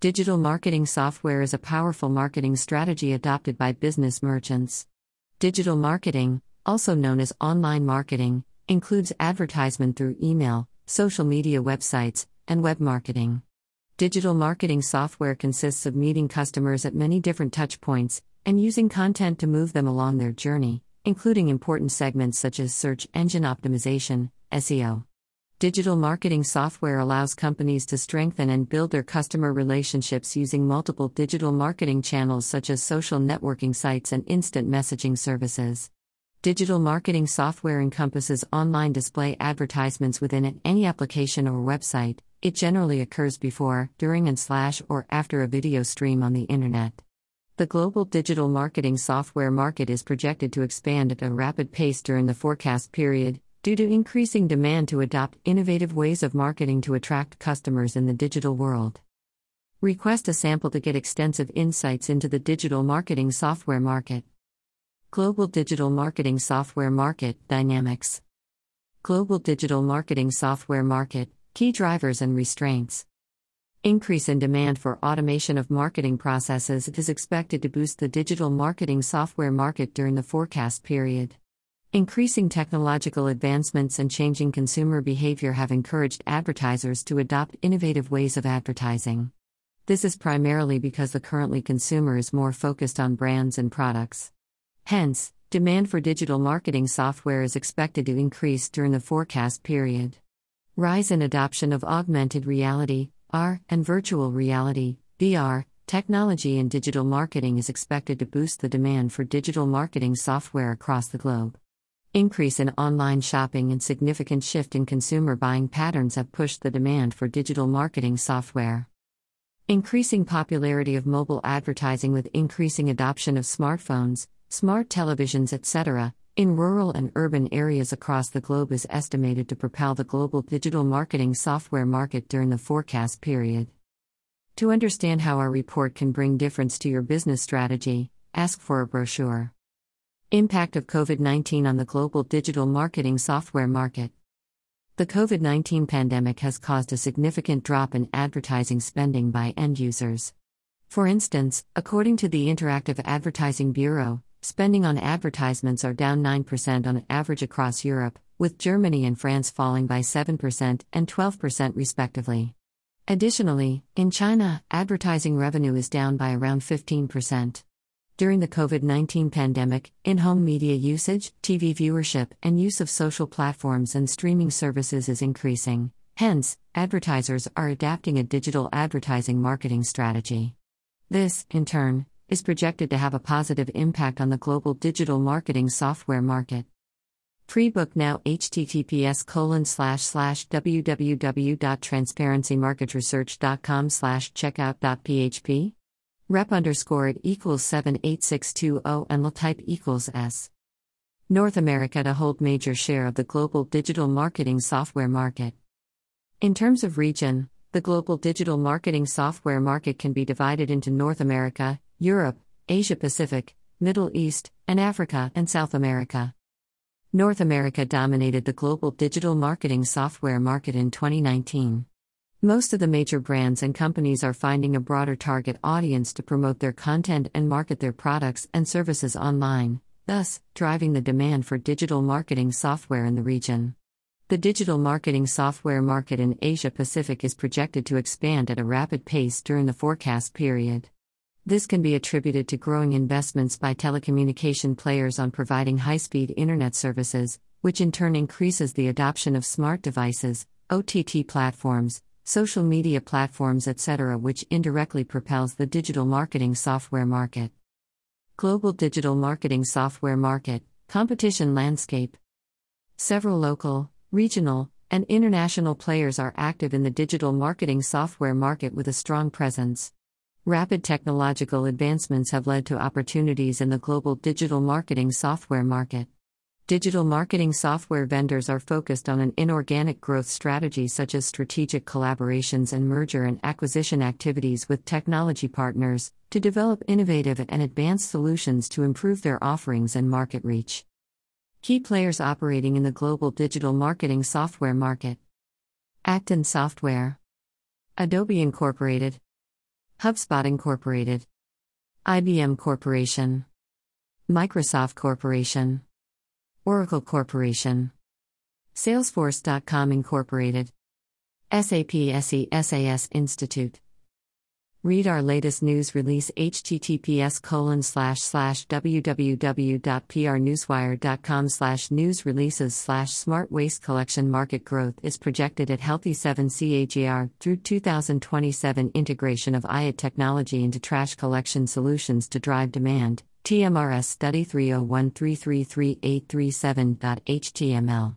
Digital marketing software is a powerful marketing strategy adopted by business merchants. Digital marketing, also known as online marketing, includes advertisement through email, social media websites, and web marketing. Digital marketing software consists of meeting customers at many different touchpoints and using content to move them along their journey, including important segments such as search engine optimization, SEO. Digital marketing software allows companies to strengthen and build their customer relationships using multiple digital marketing channels such as social networking sites and instant messaging services. Digital marketing software encompasses online display advertisements within any application or website. It generally occurs before, during and slash or after a video stream on the internet. The global digital marketing software market is projected to expand at a rapid pace during the forecast period, due to increasing demand to adopt innovative ways of marketing to attract customers in the digital world. Request a sample to get extensive insights into the digital marketing software market. Global Digital Marketing Software Market Dynamics Global Digital Marketing Software Market Key Drivers and Restraints Increase in demand for automation of marketing processes is expected to boost the digital marketing software market during the forecast period. Increasing technological advancements and changing consumer behavior have encouraged advertisers to adopt innovative ways of advertising. This is primarily because the currently consumer is more focused on brands and products. Hence, demand for digital marketing software is expected to increase during the forecast period. Rise in adoption of augmented reality, AR, and virtual reality, VR, technology in digital marketing is expected to boost the demand for digital marketing software across the globe. Increase in online shopping and significant shift in consumer buying patterns have pushed the demand for digital marketing software. Increasing popularity of mobile advertising with increasing adoption of smartphones, smart televisions, etc., in rural and urban areas across the globe is estimated to propel the global digital marketing software market during the forecast period. To understand how our report can bring difference to your business strategy, ask for a brochure. Impact of COVID 19 on the global digital marketing software market. The COVID 19 pandemic has caused a significant drop in advertising spending by end users. For instance, according to the Interactive Advertising Bureau, spending on advertisements are down 9% on average across Europe, with Germany and France falling by 7% and 12% respectively. Additionally, in China, advertising revenue is down by around 15%. During the COVID 19 pandemic, in home media usage, TV viewership, and use of social platforms and streaming services is increasing. Hence, advertisers are adapting a digital advertising marketing strategy. This, in turn, is projected to have a positive impact on the global digital marketing software market. Pre-book now https colon slash slash www.transparencymarketresearch.com slash checkout.php Rep underscore it equals 78620 and L type equals S. North America to hold major share of the global digital marketing software market. In terms of region, the global digital marketing software market can be divided into North America, Europe, Asia Pacific, Middle East, and Africa and South America. North America dominated the global digital marketing software market in 2019. Most of the major brands and companies are finding a broader target audience to promote their content and market their products and services online, thus, driving the demand for digital marketing software in the region. The digital marketing software market in Asia Pacific is projected to expand at a rapid pace during the forecast period. This can be attributed to growing investments by telecommunication players on providing high speed internet services, which in turn increases the adoption of smart devices, OTT platforms, social media platforms, etc., which indirectly propels the digital marketing software market. Global digital marketing software market, competition landscape. Several local, regional, and international players are active in the digital marketing software market with a strong presence. Rapid technological advancements have led to opportunities in the global digital marketing software market. Digital marketing software vendors are focused on an inorganic growth strategy such as strategic collaborations and merger and acquisition activities with technology partners to develop innovative and advanced solutions to improve their offerings and market reach. Key players operating in the global digital marketing software market. Act-On Software, Adobe Incorporated, HubSpot Incorporated, IBM Corporation, Microsoft Corporation, Oracle Corporation, Salesforce.com Incorporated, SAP SE SAS Institute. Read our latest news release https colon slash slash www.prnewswire.com slash news releases slash smart waste collection market growth is projected at healthy 7 CAGR through 2027 integration of IoT technology into trash collection solutions to drive demand. TMRS Study 301333837.html